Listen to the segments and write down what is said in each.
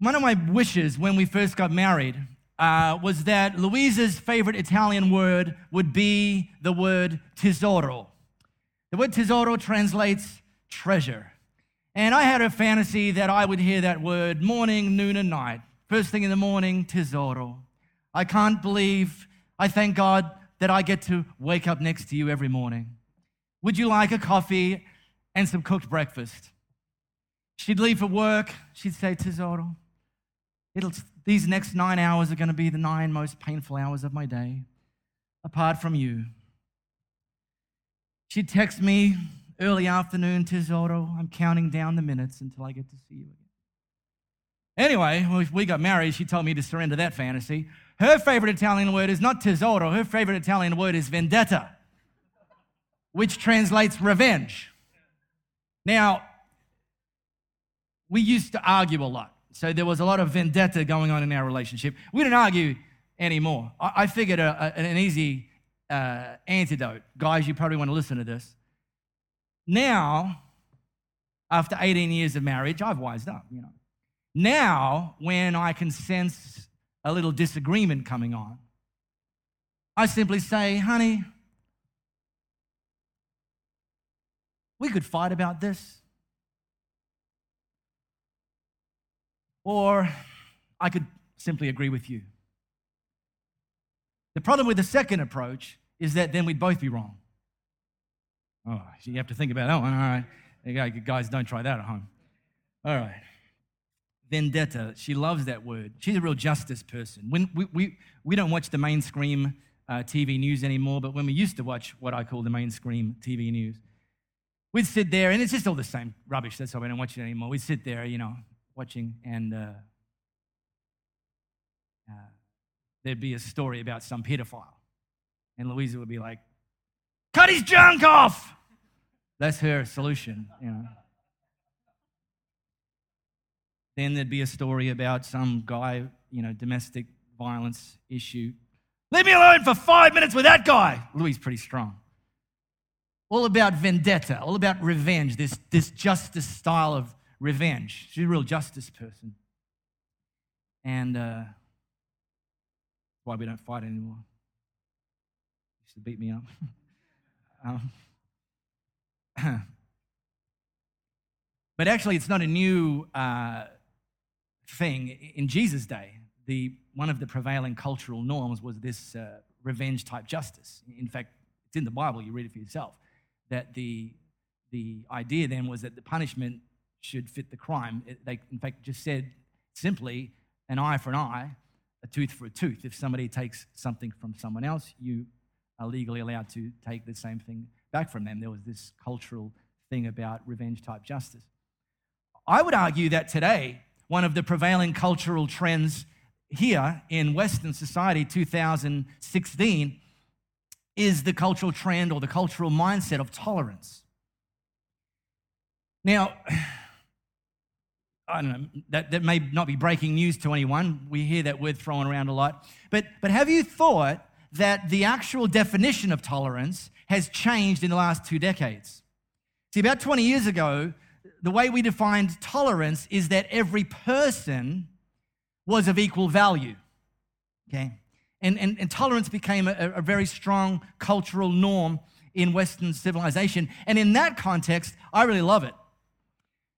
One of my wishes when we first got married uh, was that Louisa's favorite Italian word would be the word tesoro. The word tesoro translates treasure. And I had a fantasy that I would hear that word morning, noon, and night. First thing in the morning, tesoro. I can't believe, I thank God that I get to wake up next to you every morning. Would you like a coffee and some cooked breakfast? She'd leave for work. She'd say, Tesoro, it'll, these next nine hours are going to be the nine most painful hours of my day, apart from you. She'd text me early afternoon, Tesoro, I'm counting down the minutes until I get to see you again. Anyway, when we got married, she told me to surrender that fantasy. Her favorite Italian word is not tesoro, her favorite Italian word is vendetta, which translates revenge. Now, we used to argue a lot. So there was a lot of vendetta going on in our relationship. We didn't argue anymore. I, figured a, a, an easy uh, antidote. Guys, you probably want to listen to this. Now, after 18 years of marriage, I've wised up, you know. Now, when I can sense a little disagreement coming on, I simply say, honey, we could fight about this. Or I could simply agree with you. The problem with the second approach is that then we'd both be wrong. Oh, you have to think about that one. All right. Guys, don't try that at home. All right vendetta. She loves that word. She's a real justice person. When we, we, we don't watch the mainstream uh, TV news anymore, but when we used to watch what I call the mainstream TV news, we'd sit there, and it's just all the same rubbish. That's why we don't watch it anymore. We'd sit there, you know, watching, and uh, uh, there'd be a story about some pedophile. And Louisa would be like, cut his junk off! That's her solution, you know. Then there'd be a story about some guy, you know, domestic violence issue. Leave me alone for five minutes with that guy. Louis pretty strong. All about vendetta, all about revenge, this, this justice style of revenge. She's a real justice person. And uh, why we don't fight anymore. Used to beat me up. um, but actually, it's not a new uh, thing in Jesus' day. The, one of the prevailing cultural norms was this uh, revenge type justice. In fact, it's in the Bible, you read it for yourself, that the, the idea then was that the punishment should fit the crime. It, they, in fact, just said simply an eye for an eye, a tooth for a tooth. If somebody takes something from someone else, you are legally allowed to take the same thing back from them. There was this cultural thing about revenge type justice. I would argue that today, one of the prevailing cultural trends here in Western society 2016 is the cultural trend or the cultural mindset of tolerance. Now, I don't know, that, that may not be breaking news to anyone. We hear that word thrown around a lot. But, but have you thought that the actual definition of tolerance has changed in the last two decades? See, about 20 years ago, the way we defined tolerance is that every person was of equal value. Okay? And, and, and tolerance became a, a very strong cultural norm in Western civilization. And in that context, I really love it.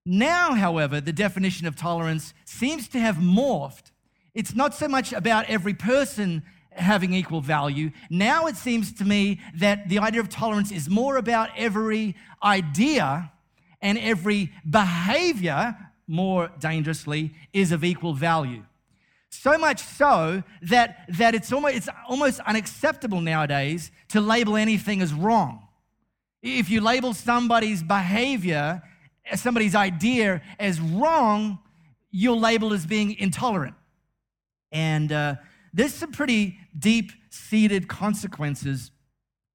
Now, however, the definition of tolerance seems to have morphed. It's not so much about every person having equal value. Now it seems to me that the idea of tolerance is more about every idea and every behavior, more dangerously, is of equal value. So much so that, that it's, almost, it's almost unacceptable nowadays to label anything as wrong. If you label somebody's behavior, somebody's idea as wrong, you're labeled as being intolerant. And uh, there's some pretty deep seated consequences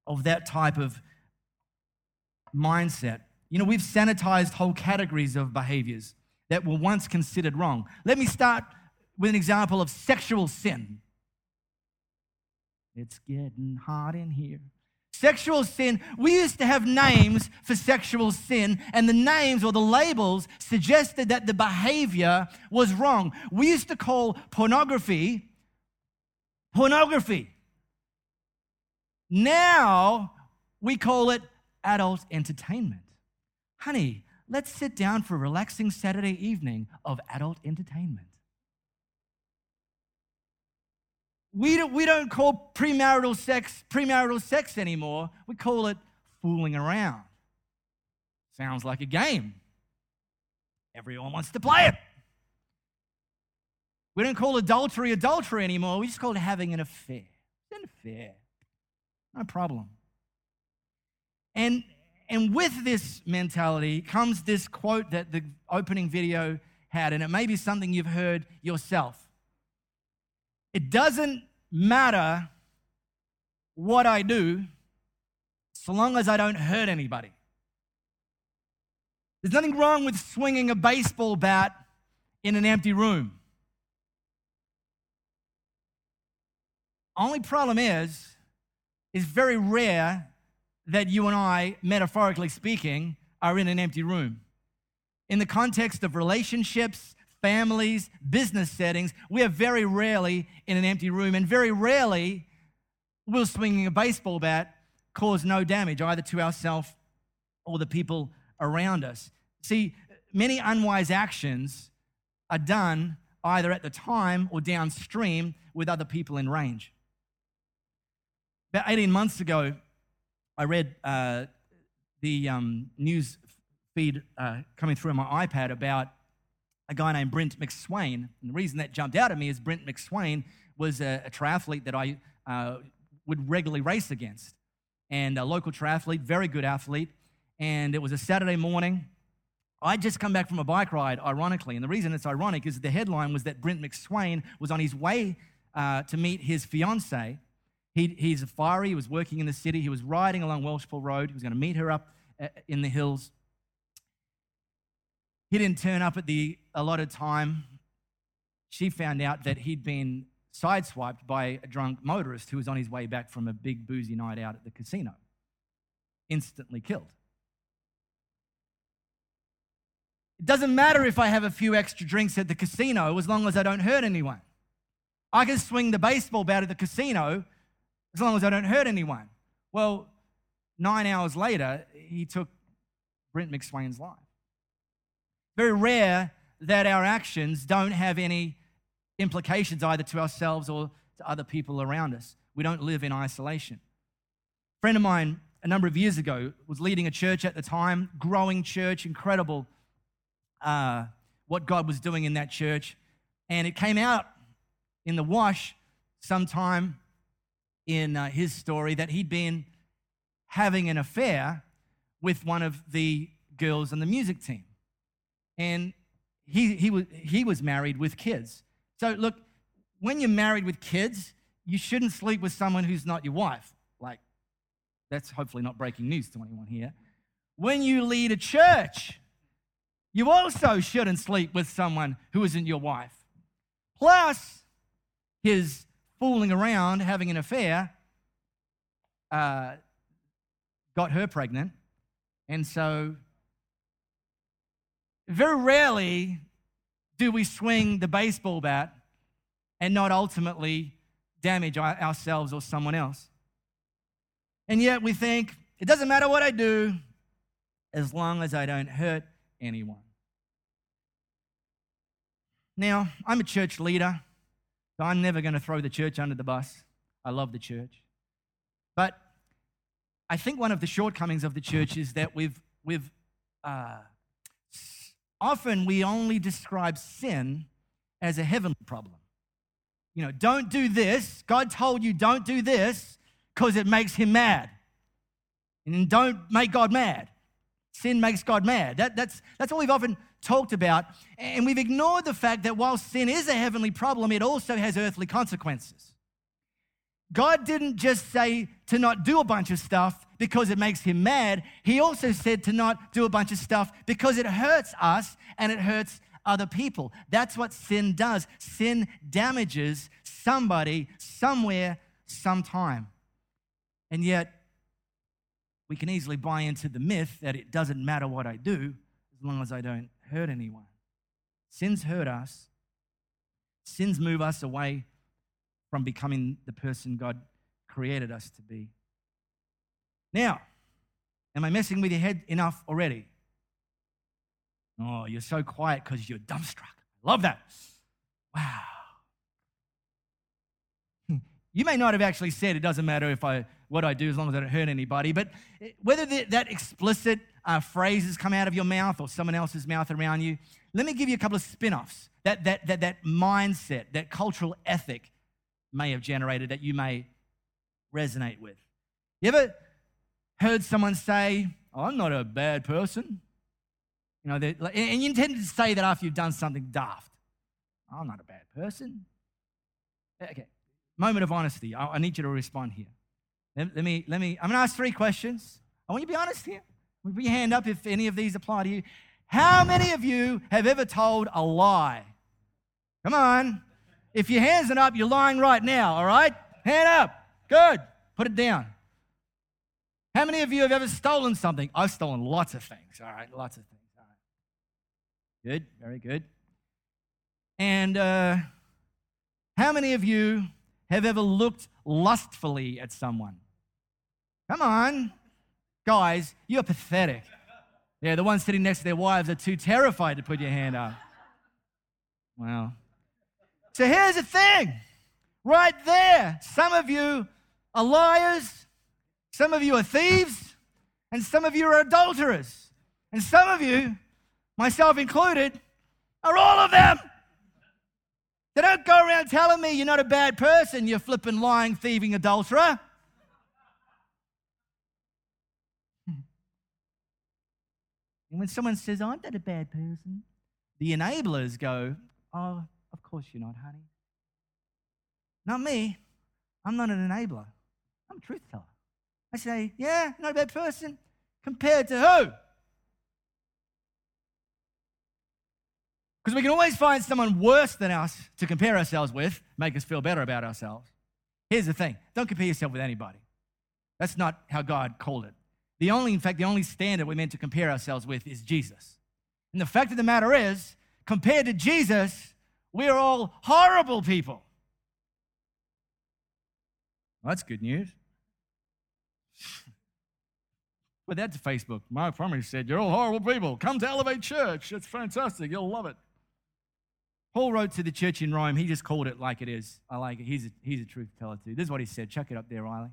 of that type of mindset. You know, we've sanitized whole categories of behaviors that were once considered wrong. Let me start with an example of sexual sin. It's getting hot in here. Sexual sin, we used to have names for sexual sin, and the names or the labels suggested that the behavior was wrong. We used to call pornography pornography. Now we call it adult entertainment. Honey, let's sit down for a relaxing Saturday evening of adult entertainment. We don't, we don't call premarital sex premarital sex anymore. We call it fooling around. Sounds like a game. Everyone wants to play it. We don't call adultery adultery anymore. We just call it having an affair. An affair. No problem. And, and with this mentality comes this quote that the opening video had, and it may be something you've heard yourself. It doesn't matter what I do so long as I don't hurt anybody. There's nothing wrong with swinging a baseball bat in an empty room. Only problem is, it's very rare that you and I, metaphorically speaking, are in an empty room. In the context of relationships, families, business settings, we are very rarely in an empty room, and very rarely will swinging a baseball bat cause no damage either to ourselves or the people around us. See, many unwise actions are done either at the time or downstream with other people in range. About 18 months ago, I read uh, the um, news feed uh, coming through on my iPad about a guy named Brent McSwain. And the reason that jumped out at me is Brent McSwain was a, a triathlete that I uh, would regularly race against. And a local triathlete, very good athlete. And it was a Saturday morning. I'd just come back from a bike ride, ironically. And the reason it's ironic is the headline was that Brent McSwain was on his way uh, to meet his fiancee. He, he's a fiery, he was working in the city, he was riding along Welshpool Road, he was going to meet her up uh, in the hills. He didn't turn up at the allotted time. She found out that he'd been sideswiped by a drunk motorist who was on his way back from a big boozy night out at the casino. Instantly killed. It doesn't matter if I have a few extra drinks at the casino as long as I don't hurt anyone. I can swing the baseball bat at the casino as long as I don't hurt anyone. Well, nine hours later, he took Brent McSwain's life. Very rare that our actions don't have any implications either to ourselves or to other people around us. We don't live in isolation. A friend of mine a number of years ago was leading a church at the time, growing church, incredible uh, what God was doing in that church. And it came out in the wash sometime in uh, his story that he'd been having an affair with one of the girls on the music team and he, he, was, he was married with kids. So, look, when you're married with kids, you shouldn't sleep with someone who's not your wife. Like, that's hopefully not breaking news to anyone here. When you lead a church, you also shouldn't sleep with someone who isn't your wife. Plus, his fooling around, having an affair, uh, got her pregnant. And so very rarely do we swing the baseball bat and not ultimately damage ourselves or someone else. And yet we think, it doesn't matter what I do as long as I don't hurt anyone. Now, I'm a church leader, so I'm never going to throw the church under the bus. I love the church. But I think one of the shortcomings of the church is that we've, we've uh, often we only describe sin as a heavenly problem. You know, don't do this. God told you don't do this because it makes him mad. And don't make God mad. Sin makes God mad. That, that's, that's what we've often talked about. And we've ignored the fact that while sin is a heavenly problem, it also has earthly consequences. God didn't just say to not do a bunch of stuff because it makes him mad. He also said to not do a bunch of stuff because it hurts us and it hurts other people. That's what sin does. Sin damages somebody, somewhere, sometime. And yet, we can easily buy into the myth that it doesn't matter what I do as long as I don't hurt anyone. Sins hurt us, sins move us away from becoming the person God created us to be. Now, am I messing with your head enough already? Oh, you're so quiet because you're dumbstruck. Love that. Wow. You may not have actually said it doesn't matter if I what I do as long as I don't hurt anybody, but whether the, that explicit uh, phrases come out of your mouth or someone else's mouth around you, let me give you a couple of spin-offs that that that, that mindset, that cultural ethic may have generated that you may resonate with. You ever heard someone say, oh, "I'm not a bad person"? You know, and you intend to say that after you've done something daft. I'm not a bad person. Eh, okay, moment of honesty. I, need you to respond here. Let, me, let me, I'm to ask three questions. I want you to be honest here. Put your hand up if any of these apply to you. How many of you have ever told a lie? Come on. If your hands are up, you're lying right now, all right? Hand up. Good. Put it down. How many of you have ever stolen something? I've stolen lots of things, all right? Lots of things. All right. Good. Very good. And uh, how many of you have ever looked lustfully at someone? Come on. Guys, you're pathetic. Yeah, the ones sitting next to their wives are too terrified to put your hand up. Wow. So here's the thing right there, some of you are liars, some of you are thieves, and some of you are adulterers. And some of you, myself included, are all of them. They don't go around telling me you're not a bad person, you flipping, lying, thieving adulterer. Hmm. And when someone says, I'm not a bad person, the enablers go, Oh, of course you're not, honey. Not me. I'm not an enabler. I'm a truth teller. I say, Yeah, not a bad person. Compared to who? Because we can always find someone worse than us to compare ourselves with, make us feel better about ourselves. Here's the thing don't compare yourself with anybody. That's not how God called it. The only, in fact, the only standard we're meant to compare ourselves with is Jesus. And the fact of the matter is, compared to Jesus, we are all horrible people. Well, that's good news. But that's Facebook. My family said, You're all horrible people. Come to Elevate Church. It's fantastic. You'll love it. Paul wrote to the church in Rome. He just called it like it is. I like it. He's a, he's a truth teller too. This is what he said. Chuck it up there, Riley.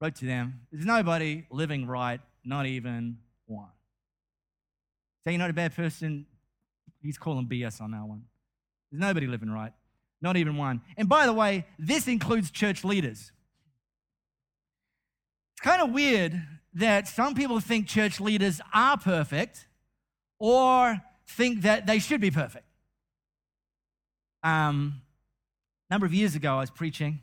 Wrote to them There's nobody living right, not even one. Say you're not a bad person. He's calling BS on that one. There's nobody living right, not even one. And by the way, this includes church leaders. It's kind of weird that some people think church leaders are perfect or think that they should be perfect. Um, a number of years ago, I was preaching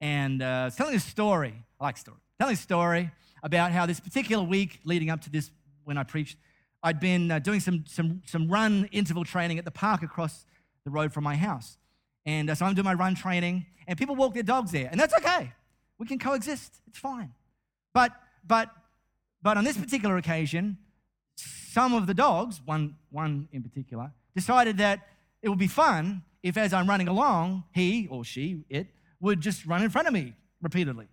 and uh, telling a story. I like stories. Telling a story about how this particular week leading up to this, when I preached, I'd been uh, doing some, some, some run interval training at the park across the road from my house. And uh, so I'm doing my run training, and people walk their dogs there, and that's okay. We can coexist, it's fine. But, but, but on this particular occasion, some of the dogs, one, one in particular, decided that it would be fun if as I'm running along, he or she, it, would just run in front of me repeatedly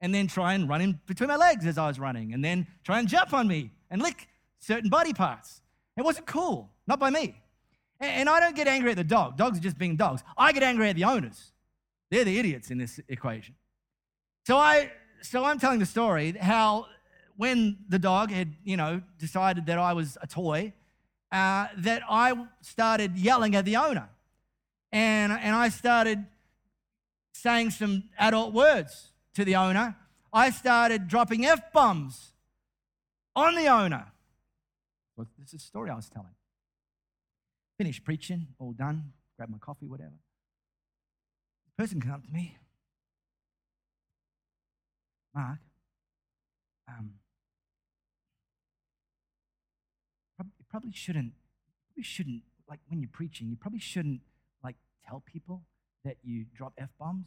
and then try and run in between my legs as I was running and then try and jump on me and lick certain body parts. It wasn't cool, not by me. And I don't get angry at the dog. Dogs are just being dogs. I get angry at the owners. They're the idiots in this equation. So I so I'm telling the story how when the dog had, you know, decided that I was a toy, uh, that I started yelling at the owner. And, and I started saying some adult words to the owner. I started dropping F bombs on the owner. Well, this is a story I was telling. Finished preaching, all done, grab my coffee, whatever. The person come up to me. Mark, um, you probably shouldn't, you shouldn't, like when you're preaching, you probably shouldn't like tell people that you drop F bombs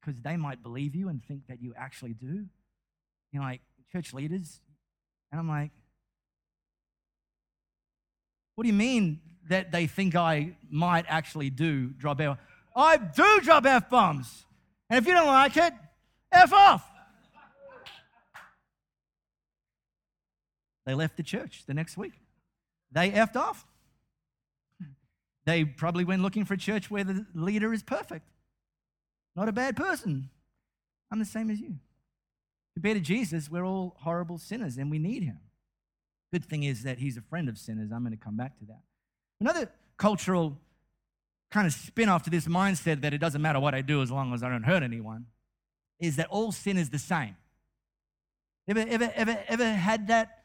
because they might believe you and think that you actually do. You know, like church leaders. And I'm like, what do you mean that they think I might actually do drop F? I do drop F bombs. And if you don't like it, F off. They left the church the next week. They effed off. They probably went looking for a church where the leader is perfect. Not a bad person. I'm the same as you. Compared to Jesus, we're all horrible sinners and we need him. Good thing is that he's a friend of sinners. I'm going to come back to that. Another cultural kind of spin off to this mindset that it doesn't matter what I do as long as I don't hurt anyone is that all sin is the same. Ever, ever, ever, ever had that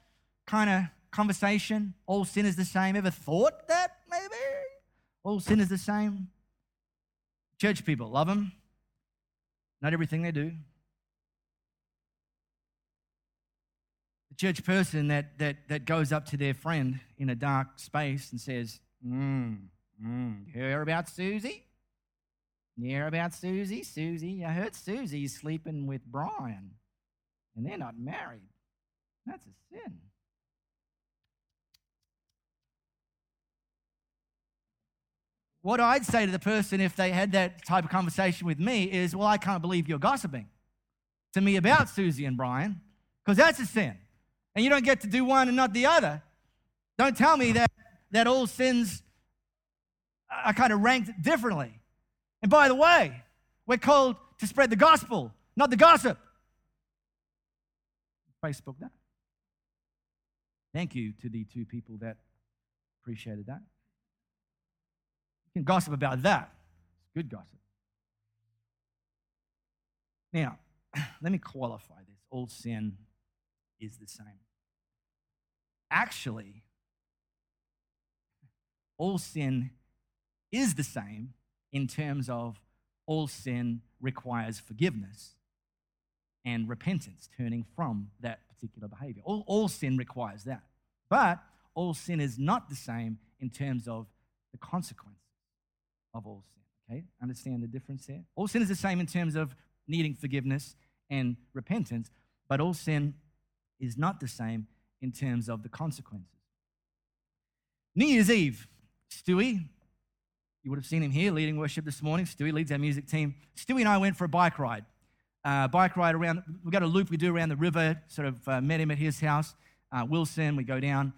kind of conversation? All sin is the same. Ever thought that maybe? All sin is the same. Church people love them. Not everything they do. The church person that, that, that goes up to their friend in a dark space and says, mm, mm, hear about Susie? You about Susie? Susie, I heard Susie's sleeping with Brian, and they're not married. That's a sin. What I'd say to the person if they had that type of conversation with me is, Well, I can't believe you're gossiping to me about Susie and Brian, because that's a sin. And you don't get to do one and not the other. Don't tell me that, that all sins are kind of ranked differently. And by the way, we're called to spread the gospel, not the gossip. Facebook that. Thank you to the two people that appreciated that can gossip about that. It's good gossip. Now, let me qualify this. All sin is the same. Actually, all sin is the same in terms of all sin requires forgiveness and repentance, turning from that particular behavior. All, all sin requires that. But all sin is not the same in terms of the consequences of all sin. Okay? Understand the difference there? All sin is the same in terms of needing forgiveness and repentance, but all sin is not the same in terms of the consequences. New Year's Eve, Stewie, you would have seen him here leading worship this morning. Stewie leads our music team. Stewie and I went for a bike ride. Uh, bike ride around, we got a loop we do around the river, sort of uh, met him at his house, uh, Wilson. We go down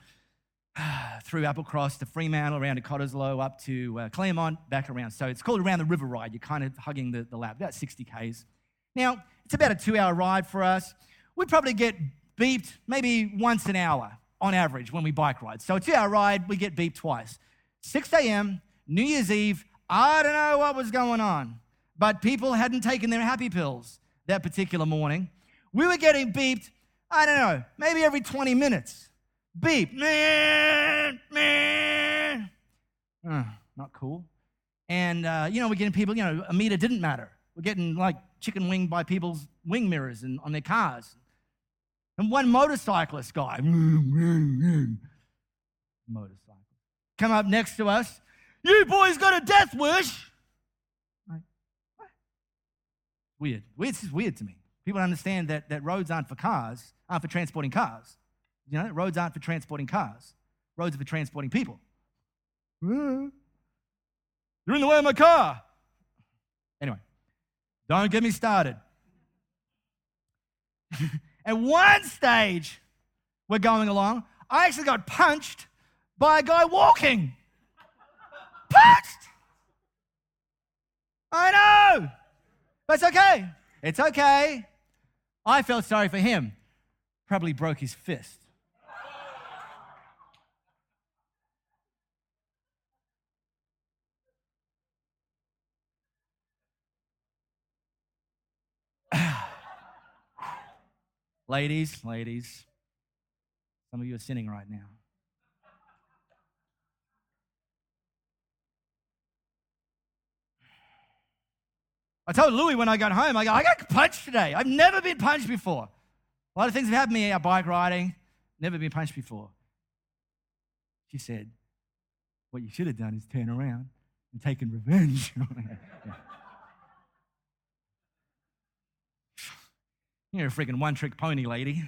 through Applecross to Fremantle, around to Cottesloe, up to uh, Claremont, back around. So it's called Around the River Ride. You're kind of hugging the, the lap, about 60 Ks. Now, it's about a two hour ride for us. We probably get beeped maybe once an hour on average when we bike ride. So a two hour ride, we get beeped twice. 6 a.m., New Year's Eve, I don't know what was going on, but people hadn't taken their happy pills that particular morning. We were getting beeped, I don't know, maybe every 20 minutes beep, man, man. Uh, not cool. And, uh, you know, we're getting people, you know, a meter didn't matter. We're getting like chicken winged by people's wing mirrors and on their cars. And one motorcyclist guy, motorcycle, come up next to us. You boys got a death wish. Like, what? Weird. Weird. This is weird to me. People understand that, that roads aren't for cars, aren't for transporting cars. You know, roads aren't for transporting cars, roads are for transporting people. Hmm. You're in the way of my car. Anyway, don't get me started. At one stage, we're going along, I actually got punched by a guy walking. punched! I know! But it's okay. It's okay. I felt sorry for him. Probably broke his fist. ladies, ladies, some of you are sinning right now. I told Louisa when I got home, I I got punched today. I've never been punched before. A lot of things have happened to me bike riding, never been punched before. She said, What you should have done is turn around and taken revenge. You're a freaking one trick pony lady.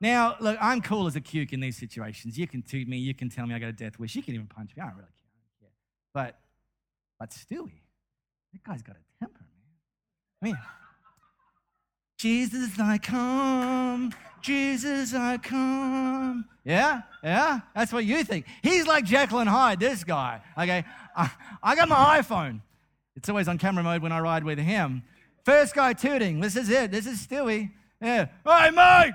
Now, look, I'm cool as a cuke in these situations. You can toot me, you can tell me I got a death wish, you can even punch me. I don't really care. But, but Stewie, that guy's got a temper, man. I mean, Jesus, I come. Jesus, I come. Yeah, yeah, that's what you think. He's like Jacqueline Hyde, this guy. Okay, I, I got my iPhone. It's always on camera mode when I ride with him. First guy tooting. This is it. This is Stewie. Yeah. Hey, mate.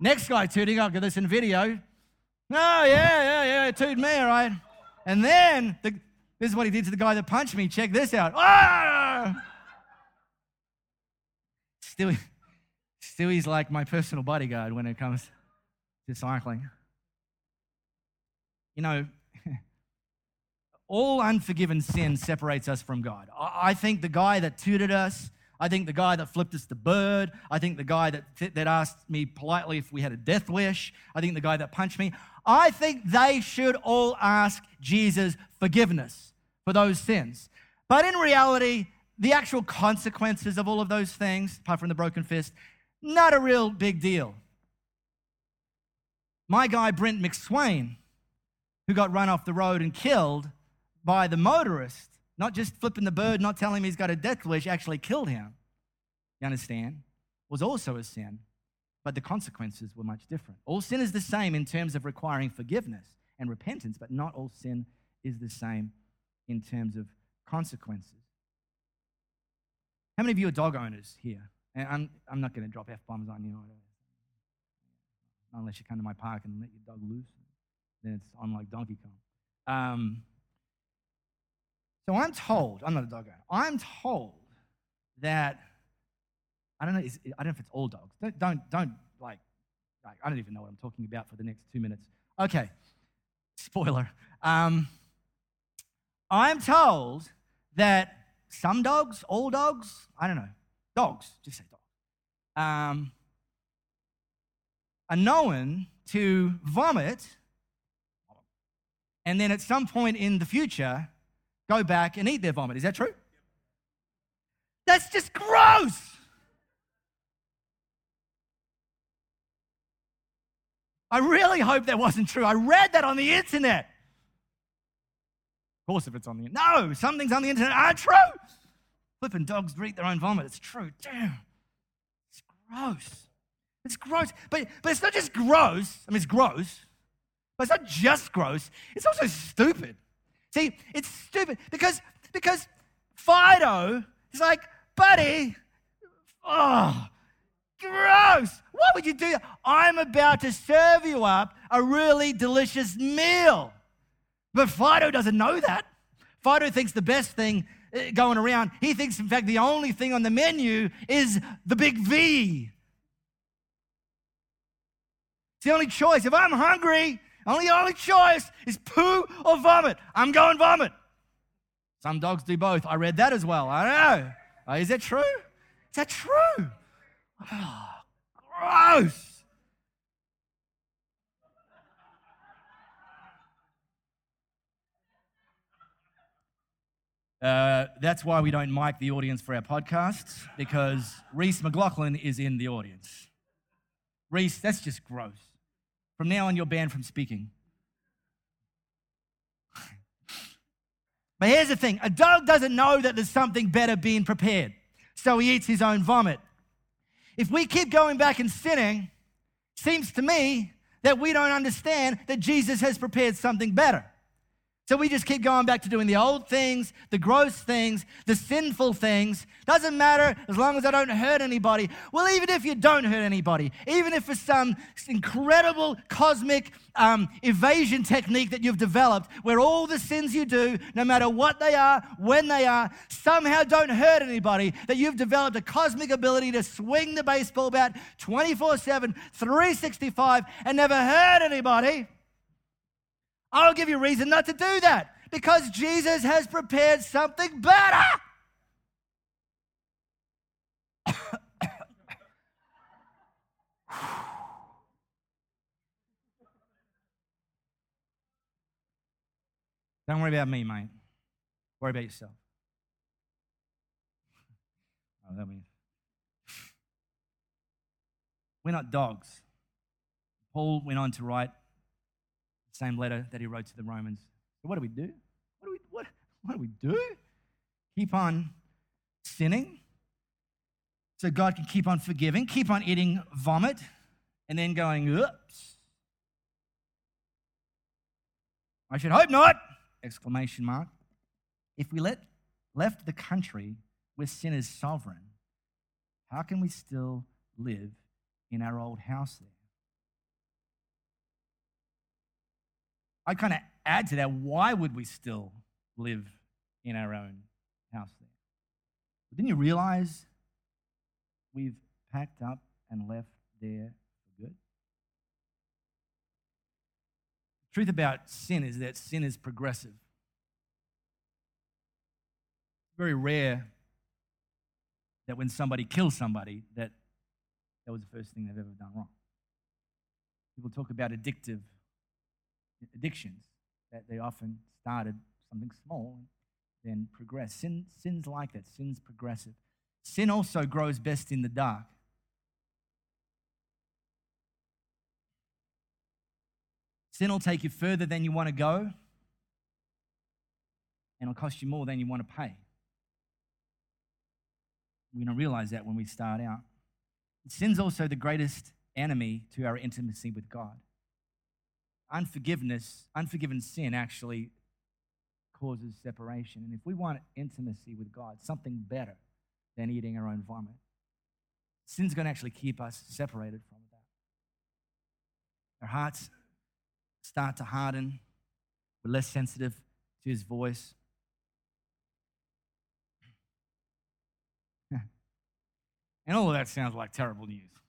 Next guy tooting. I'll get this in video. Oh, yeah, yeah, yeah. Toot me, all right. And then the, this is what he did to the guy that punched me. Check this out. Ah! Stewie, Stewie's like my personal bodyguard when it comes to cycling. You know, all unforgiven sin separates us from God. I think the guy that tooted us, I think the guy that flipped us the bird, I think the guy that, that asked me politely if we had a death wish, I think the guy that punched me, I think they should all ask Jesus forgiveness for those sins. But in reality, the actual consequences of all of those things, apart from the broken fist, not a real big deal. My guy, Brent McSwain, who got run off the road and killed, by the motorist, not just flipping the bird, not telling him he's got a death wish, actually killed him. You understand? Was also a sin, but the consequences were much different. All sin is the same in terms of requiring forgiveness and repentance, but not all sin is the same in terms of consequences. How many of you are dog owners here? And I'm, I'm not going to drop F bombs on you. Unless you come to my park and let your dog loose, then it's on like Donkey Kong. Um, so I'm told, I'm not a dog owner, I'm told that, I don't know, I don't know if it's all dogs. Don't, don't, don't like, like, I don't even know what I'm talking about for the next two minutes. Okay, spoiler. Um, I'm told that some dogs, all dogs, I don't know, dogs, just say dogs, um, are known to vomit and then at some point in the future go back and eat their vomit. Is that true? That's just gross. I really hope that wasn't true. I read that on the internet. Of course, if it's on the internet. No, some things on the internet aren't true. Flipping dogs eat their own vomit. It's true. Damn. It's gross. It's gross. But, but it's not just gross. I mean, it's gross. But it's not just gross. It's also stupid. See, it's stupid because, because Fido is like, buddy, oh, gross. Why would you do that? I'm about to serve you up a really delicious meal. But Fido doesn't know that. Fido thinks the best thing uh, going around, he thinks, in fact, the only thing on the menu is the big V. It's the only choice. If I'm hungry, only only choice is poo or vomit. I'm going vomit. Some dogs do both. I read that as well. I don't know. Is that true? Is that true? Oh, gross. Uh, that's why we don't mic the audience for our podcasts because Reese McLaughlin is in the audience. Reese, that's just gross. From now on, you're banned from speaking. But here's the thing a dog doesn't know that there's something better being prepared, so he eats his own vomit. If we keep going back and sinning, seems to me that we don't understand that Jesus has prepared something better. So we just keep going back to doing the old things, the gross things, the sinful things. Doesn't matter as long as I don't hurt anybody. Well, even if you don't hurt anybody, even if it's some incredible cosmic um, evasion technique that you've developed where all the sins you do, no matter what they are, when they are, somehow don't hurt anybody, that you've developed a cosmic ability to swing the baseball bat 24 7, 365, and never hurt anybody I'll give you a reason not to do that because Jesus has prepared something better. Don't worry about me, mate. Worry about yourself. Oh, that means. We're not dogs. Paul went on to write same letter that he wrote to the Romans. So what do we do? What do we, what, what do, we do? Keep on sinning so God can keep on forgiving, keep on eating vomit, and then going, oops. I should hope not! Exclamation mark. If we let, left the country where sin is sovereign, how can we still live in our old house there? I kind of add to that why would we still live in our own house there? But didn't you realize we've packed up and left there for good? The truth about sin is that sin is progressive. Very rare that when somebody kills somebody, that that was the first thing they've ever done wrong. People talk about addictive addictions, that they often started something small and then progress. Sin, sin's like that, sin's progressive. Sin also grows best in the dark. Sin will take you further than you want to go, and it'll cost you more than you want to pay. We don't realize that when we start out. Sin's also the greatest enemy to our intimacy with God. Unforgiveness, unforgiven sin actually causes separation. And if we want intimacy with God, something better than eating our own vomit, sin's going to actually keep us separated from that. Our hearts start to harden, we're less sensitive to his voice. and all of that sounds like terrible news.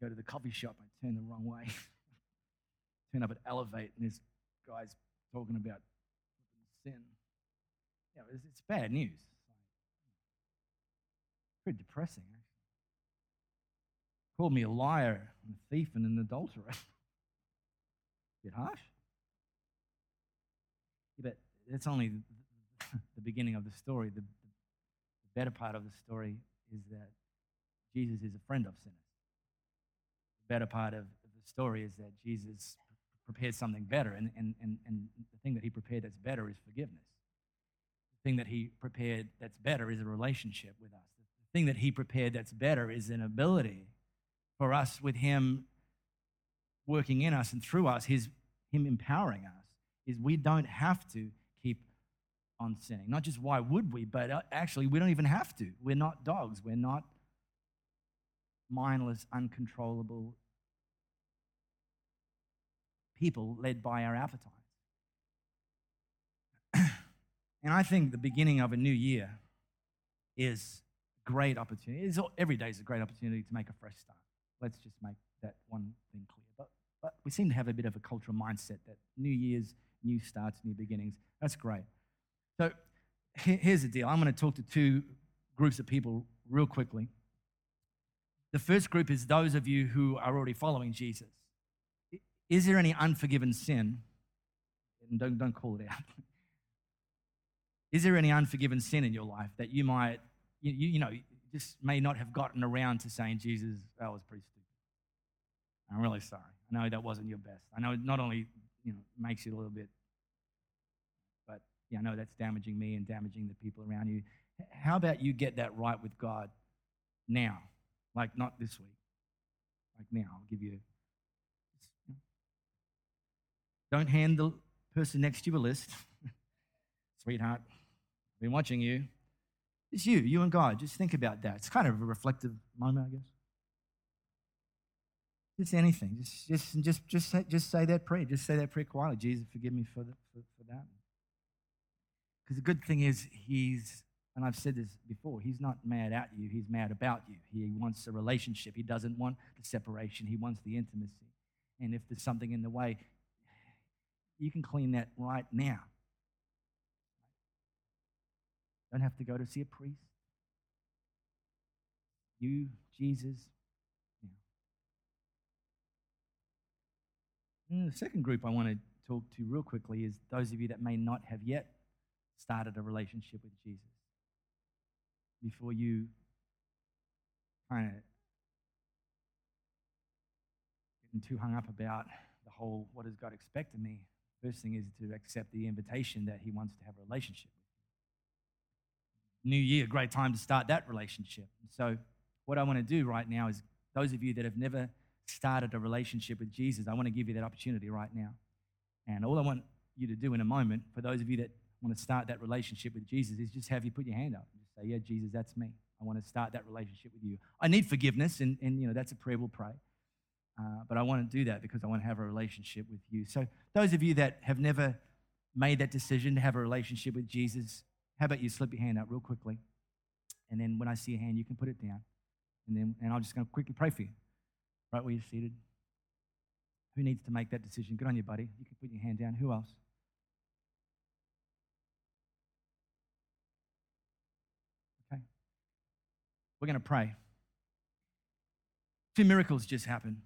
Go to the coffee shop. I turn the wrong way. turn up at Elevate, and this guy's talking about sin. Yeah, it's, it's bad news. It's hmm, pretty depressing, actually. Called me a liar, and a thief, and an adulterer. bit harsh. Yeah, but that's only the beginning of the story. The, the better part of the story is that Jesus is a friend of sinners better part of the story is that Jesus prepared something better. And, and, and, and the thing that he prepared that's better is forgiveness. The thing that he prepared that's better is a relationship with us. The thing that he prepared that's better is an ability for us with him working in us and through us, his, him empowering us, is we don't have to keep on sinning. Not just why would we, but uh, actually, we don't even have to. We're not dogs. We're not mindless, uncontrollable people led by our appetites. and I think the beginning of a new year is a great opportunity. It's, every day is a great opportunity to make a fresh start. Let's just make that one thing clear. But, but we seem to have a bit of a cultural mindset that New Year's, new starts, new beginnings. That's great. So here's the deal I'm going to talk to two groups of people real quickly. The first group is those of you who are already following Jesus. Is there any unforgiven sin? And don't, don't call it out. Is there any unforgiven sin in your life that you might, you, you, know, just may not have gotten around to saying, Jesus, that was pretty stupid. I'm really sorry. I know that wasn't your best. I know it not only you know, makes you a little bit, but yeah, I know that's damaging me and damaging the people around you. How about you get that right with God now? Like not this week. Like now, I'll give you. Don't hand the person next to you a list. Sweetheart, I've been watching you. It's you, you and God. Just think about that. It's kind of a reflective moment, I guess. Just anything. Just, just, just, just, say, just say that prayer. Just say that prayer quietly. Jesus, forgive me for, the, for, for that. Because the good thing is, He's and I've said this before, he's not mad at you, he's mad about you. He wants a relationship. He doesn't want the separation, he wants the intimacy. And if there's something in the way, you can clean that right now. Don't have to go to see a priest. You, Jesus. Yeah. Mm, the second group I want to talk to real quickly is those of you that may not have yet started a relationship with Jesus. Before you kind of getting too hung up about the whole what does God expect of me, first thing is to accept the invitation that He wants to have a relationship with you. New year, great time to start that relationship. So, what I want to do right now is those of you that have never started a relationship with Jesus, I want to give you that opportunity right now. And all I want you to do in a moment, for those of you that want to start that relationship with Jesus, is just have you put your hand up say, Yeah, Jesus, that's me. I want to start that relationship with you. I need forgiveness, and, and you know, that's a prayer we'll pray. Uh, but I want to do that because I want to have a relationship with you. So, those of you that have never made that decision to have a relationship with Jesus, how about you slip your hand up real quickly? And then when I see a hand, you can put it down. And then and I'm just going to quickly pray for you. Right where you're seated. Who needs to make that decision? Good on you, buddy. You can put your hand down. Who else? Okay. We're going to pray. Two miracles just happened.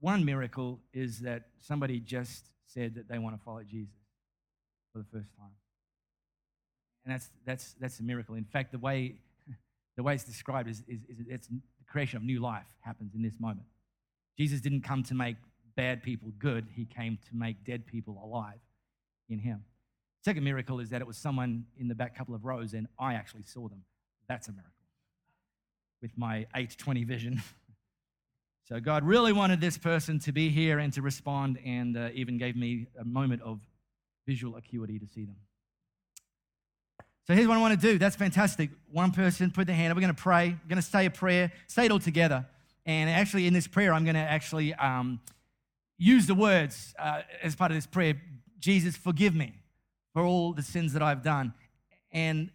One miracle is that somebody just said that they want to follow Jesus for the first time. And that's, that's, that's a miracle. In fact, the way, the way it's described is, is, is it's the creation of new life happens in this moment. Jesus didn't come to make bad people good, he came to make dead people alive in him. Second miracle is that it was someone in the back couple of rows and I actually saw them. That's a miracle with my 820 vision. So God really wanted this person to be here and to respond, and uh, even gave me a moment of visual acuity to see them. So here's what I want to do. That's fantastic. One person put their hand up. We're going to pray. We're going to say a prayer, say it all together. And actually, in this prayer, I'm going to actually um, use the words uh, as part of this prayer Jesus, forgive me for all the sins that I've done. And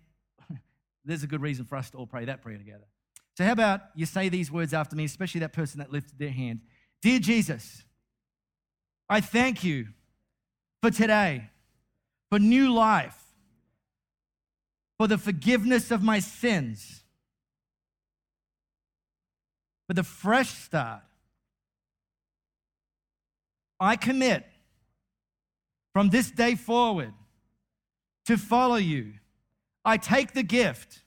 there's a good reason for us to all pray that prayer together. So, how about you say these words after me, especially that person that lifted their hand? Dear Jesus, I thank you for today, for new life, for the forgiveness of my sins, for the fresh start. I commit from this day forward to follow you. I take the gift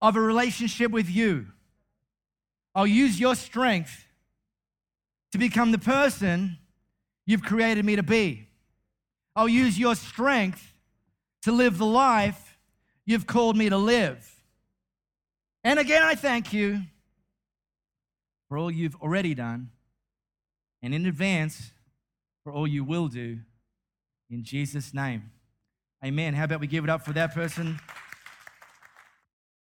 of a relationship with you. I'll use your strength to become the person you've created me to be. I'll use your strength to live the life you've called me to live. And again, I thank you for all you've already done, and in advance for all you will do. In Jesus' name. Amen. How about we give it up for that person?